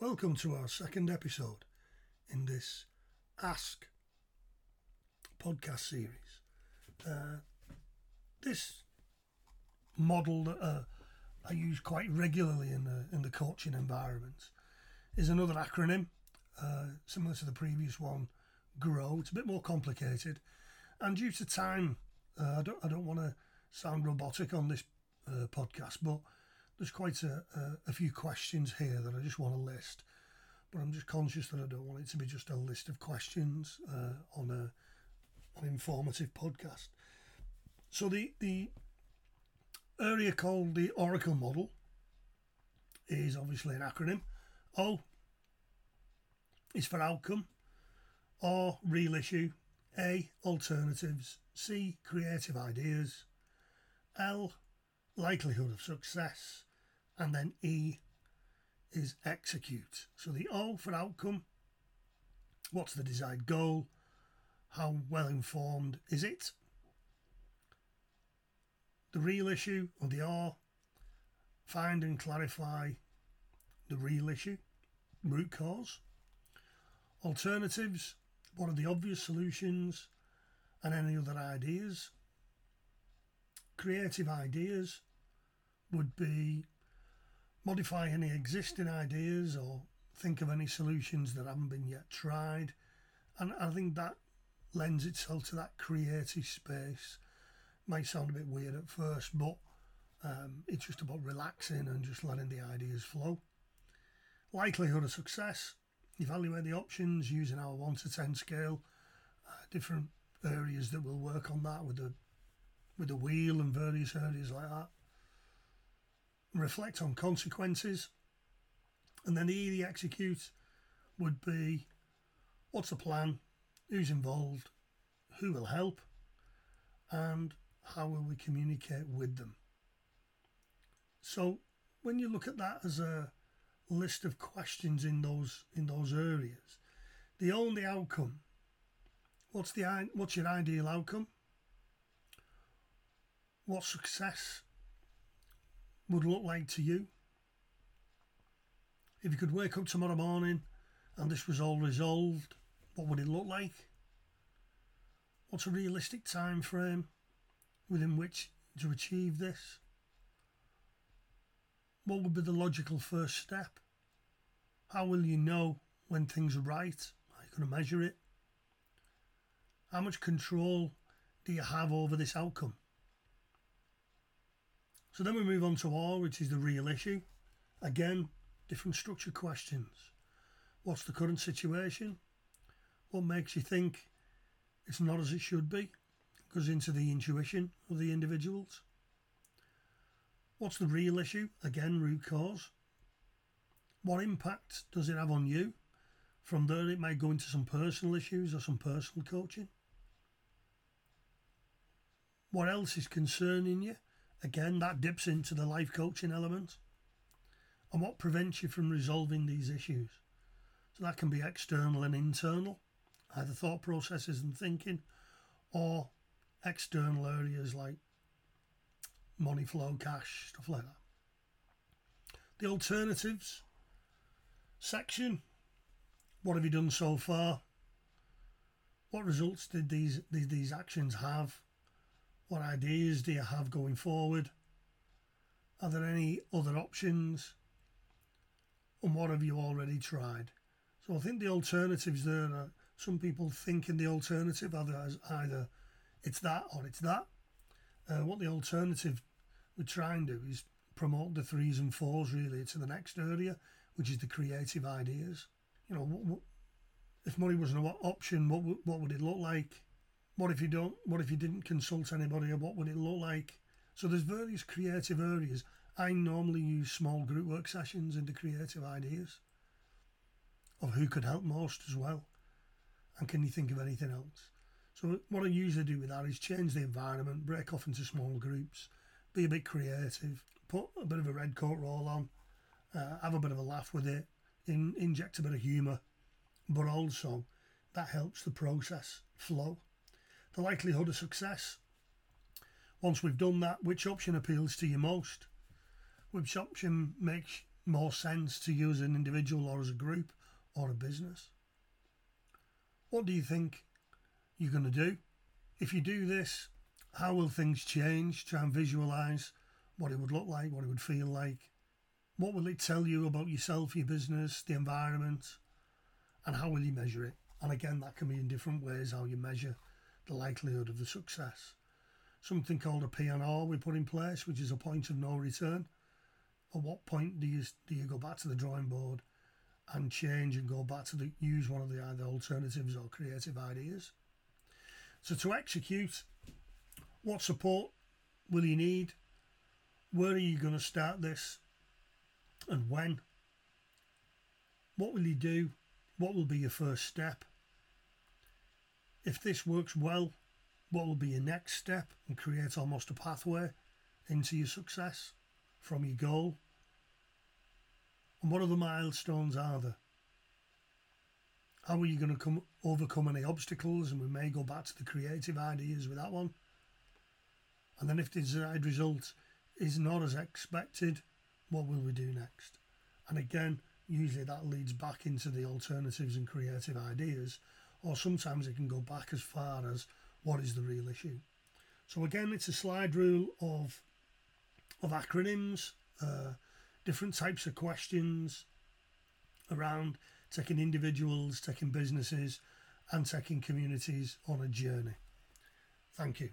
Welcome to our second episode in this Ask podcast series. Uh, this model that uh, I use quite regularly in the in the coaching environment is another acronym uh, similar to the previous one, GROW. It's a bit more complicated, and due to time, uh, I don't I don't want to sound robotic on this uh, podcast, but there's quite a, a, a, few questions here that I just want to list, but I'm just conscious that I don't want it to be just a list of questions uh, on a an informative podcast. So the the area called the Oracle model is obviously an acronym. O is for outcome, R real issue, A alternatives, C creative ideas, L likelihood of success, and then E is execute. So the O for outcome, what's the desired goal, how well informed is it? The real issue, or the R, find and clarify the real issue, root cause. Alternatives, what are the obvious solutions and any other ideas? Creative ideas would be modify any existing ideas or think of any solutions that haven't been yet tried. And I think that lends itself to that creative space. Might sound a bit weird at first, but um, it's just about relaxing and just letting the ideas flow. Likelihood of success. Evaluate the options using our 1 to 10 scale. Uh, different areas that we'll work on that with the with the wheel and various areas like that reflect on consequences, and then the E execute would be what's the plan, who's involved, who will help, and how will we communicate with them. So when you look at that as a list of questions in those in those areas, the only outcome, what's the what's your ideal outcome? What success would look like to you. If you could wake up tomorrow morning and this was all resolved, what would it look like? What's a realistic time frame within which to achieve this? What would be the logical first step? How will you know when things are right? How Are you going to measure it? How much control do you have over this outcome? So then we move on to R, which is the real issue. Again, different structure questions. What's the current situation? What makes you think it's not as it should be? Goes into the intuition of the individuals. What's the real issue? Again, root cause. What impact does it have on you? From there, it may go into some personal issues or some personal coaching. What else is concerning you? Again, that dips into the life coaching element. And what prevents you from resolving these issues? So that can be external and internal, either thought processes and thinking, or external areas like money flow, cash, stuff like that. The alternatives section. What have you done so far? What results did these these, these actions have? What ideas do you have going forward? Are there any other options? And what have you already tried? So I think the alternatives there are some people thinking the alternative either either it's that or it's that. Uh, what the alternative we try and do is promote the threes and fours really to the next area, which is the creative ideas. You know, what, what, if money wasn't an option, what what would it look like? What if you don't? What if you didn't consult anybody? Or what would it look like? So there's various creative areas. I normally use small group work sessions into creative ideas of who could help most as well. And can you think of anything else? So what I usually do with that is change the environment, break off into small groups, be a bit creative, put a bit of a red coat role on, uh, have a bit of a laugh with it, in, inject a bit of humour, but also that helps the process flow the likelihood of success. Once we've done that, which option appeals to you most? Which option makes more sense to you as an individual or as a group or a business? What do you think you're going to do? If you do this, how will things change? Try and visualize what it would look like, what it would feel like. What will it tell you about yourself, your business, the environment, and how will you measure it? And again, that can be in different ways how you measure the likelihood of the success. Something called a PNR we put in place, which is a point of no return. At what point do you do you go back to the drawing board and change and go back to the use one of the either alternatives or creative ideas? So to execute, what support will you need? Where are you going to start this? And when? What will you do? What will be your first step? If this works well, what will be your next step and create almost a pathway into your success from your goal? And what other milestones are there? How are you going to come overcome any obstacles? And we may go back to the creative ideas with that one. And then if the desired result is not as expected, what will we do next? And again, usually that leads back into the alternatives and creative ideas, or sometimes it can go back as far as what is the real issue. So again, it's a slide rule of of acronyms, uh, different types of questions around taking individuals, taking businesses, and taking communities on a journey. Thank you.